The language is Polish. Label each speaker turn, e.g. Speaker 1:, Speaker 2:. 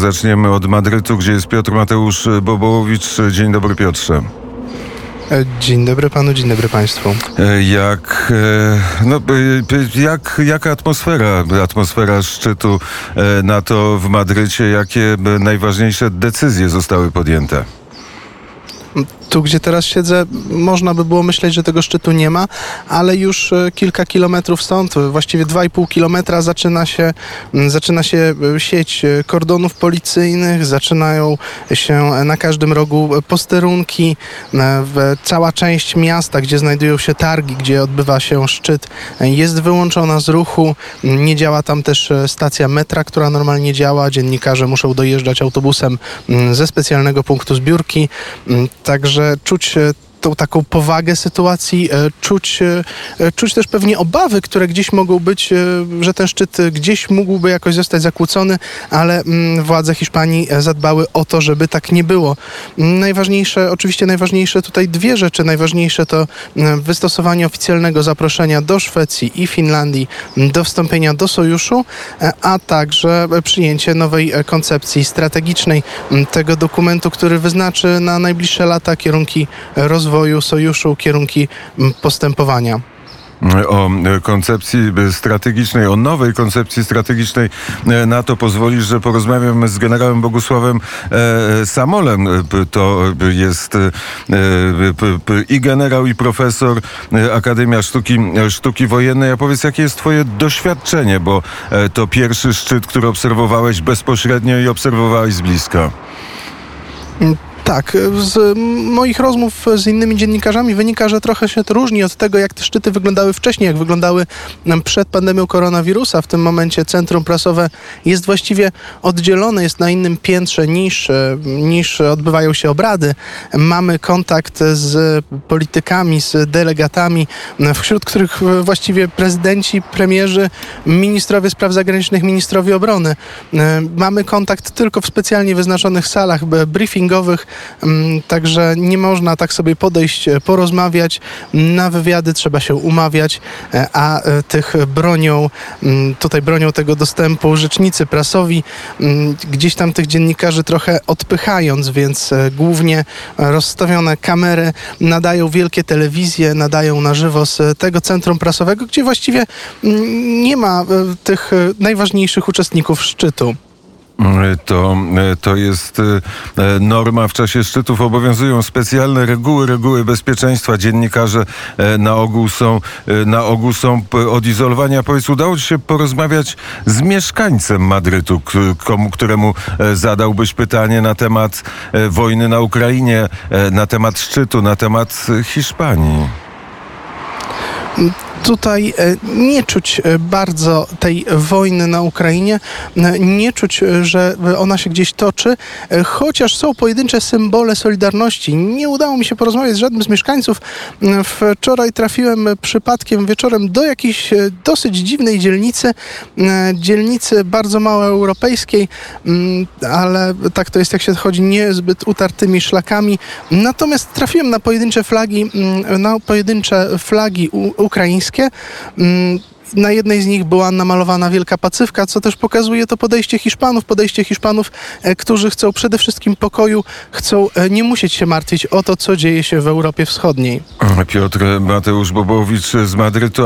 Speaker 1: Zaczniemy od Madrytu, gdzie jest Piotr Mateusz Bobołowicz. Dzień dobry Piotrze.
Speaker 2: E, Dzień dobry panu, dzień dobry państwu.
Speaker 1: E, Jak, e, no, jak, jaka atmosfera, atmosfera szczytu NATO w Madrycie? Jakie najważniejsze decyzje zostały podjęte?
Speaker 2: Tu, gdzie teraz siedzę, można by było myśleć, że tego szczytu nie ma, ale już e, kilka kilometrów stąd, właściwie 2,5 kilometra, zaczyna się, zaczyna się e, sieć e, kordonów policyjnych, zaczynają się na każdym rogu posterunki. Cała część miasta, gdzie znajdują się targi, gdzie odbywa się szczyt, jest wyłączona z ruchu. Nie działa tam też stacja metra, która normalnie działa. Dziennikarze muszą dojeżdżać autobusem ze specjalnego punktu zbiórki. Mm, Także czuć e, tą taką powagę sytuacji, e, czuć, e, e, czuć też pewnie obawy, które gdzieś mogą być, że ten szczyt gdzieś mógłby jakoś zostać zakłócony, ale mm, władze Hiszpanii zadbały o to, żeby tak nie było. Najważniejsze, oczywiście najważniejsze tutaj dwie rzeczy. Najważniejsze to wystosowanie oficjalnego zaproszenia do Szwecji i Finlandii do wstąpienia do sojuszu, a także przyjęcie nowej koncepcji strategicznej tego dokumentu, który wyznaczy na najbliższe lata kierunki rozwoju sojuszu, kierunki postępowania.
Speaker 1: O e, koncepcji e, strategicznej, o nowej koncepcji strategicznej e, NATO pozwolisz, że porozmawiam z generałem Bogusławem Samolem. To jest i generał, i profesor Akademia Sztuki, Sztuki Wojennej. A powiedz, jakie jest twoje doświadczenie, bo to pierwszy szczyt, który obserwowałeś bezpośrednio i obserwowałeś z bliska.
Speaker 2: Tak, z moich rozmów z innymi dziennikarzami wynika, że trochę się to różni od tego, jak te szczyty wyglądały wcześniej, jak wyglądały przed pandemią koronawirusa. W tym momencie centrum prasowe jest właściwie oddzielone, jest na innym piętrze niż, e, niż odbywają się obrady. Mamy kontakt z politykami, z delegatami, wśród których e, właściwie prezydenci, premierzy, ministrowie spraw zagranicznych, ministrowie obrony. E, Mamy kontakt tylko w specjalnie wyznaczonych salach briefingowych, także nie można tak sobie podejść, e, porozmawiać. Na wywiady trzeba się umawiać, e, a e, tych bronią, mm, tutaj bronią tego dostępu rzecznicy prasowi, mm, gdzieś tam tych dziennikarzy trochę odpychając, więc głównie rozstawione kamery nadają wielkie telewizje, nadają na żywo z tego centrum prasowego, gdzie właściwie mm, nie ma tych najważniejszych uczestników szczytu.
Speaker 1: To, to jest e, norma w czasie szczytów. Obowiązują specjalne reguły, reguły bezpieczeństwa. Dziennikarze e, na ogół są, e, na ogół są odizolowani. A powiedz, udało ci się porozmawiać z mieszkańcem Madrytu, komu, któremu zadałbyś pytanie na temat wojny na Ukrainie, na temat szczytu, na temat Hiszpanii.
Speaker 2: Tutaj e, nie czuć e, bardzo tej wojny na Ukrainie, e, nie czuć, że ona się gdzieś toczy, chociaż są pojedyncze symbole solidarności. Nie udało mi się porozmawiać z żadnym z mieszkańców. Wczoraj trafiłem przypadkiem wieczorem do jakiejś dosyć dziwnej dzielnicy, dzielnicy bardzo mało europejskiej, mm, ale tak to jest, jak się chodzi niezbyt utartymi szlakami. Natomiast trafiłem na pojedyncze flagi, mm, na pojedyncze flagi ukraińskie. Mm, Na jednej z nich była namalowana wielka pacywka, co też pokazuje to podejście Hiszpanów, podejście Hiszpanów, e, którzy chcą przede wszystkim pokoju, chcą e, nie musieć się martwić o to, co dzieje się w Europie Wschodniej.
Speaker 1: Piotr Mateusz Bobowicz z Madrytu.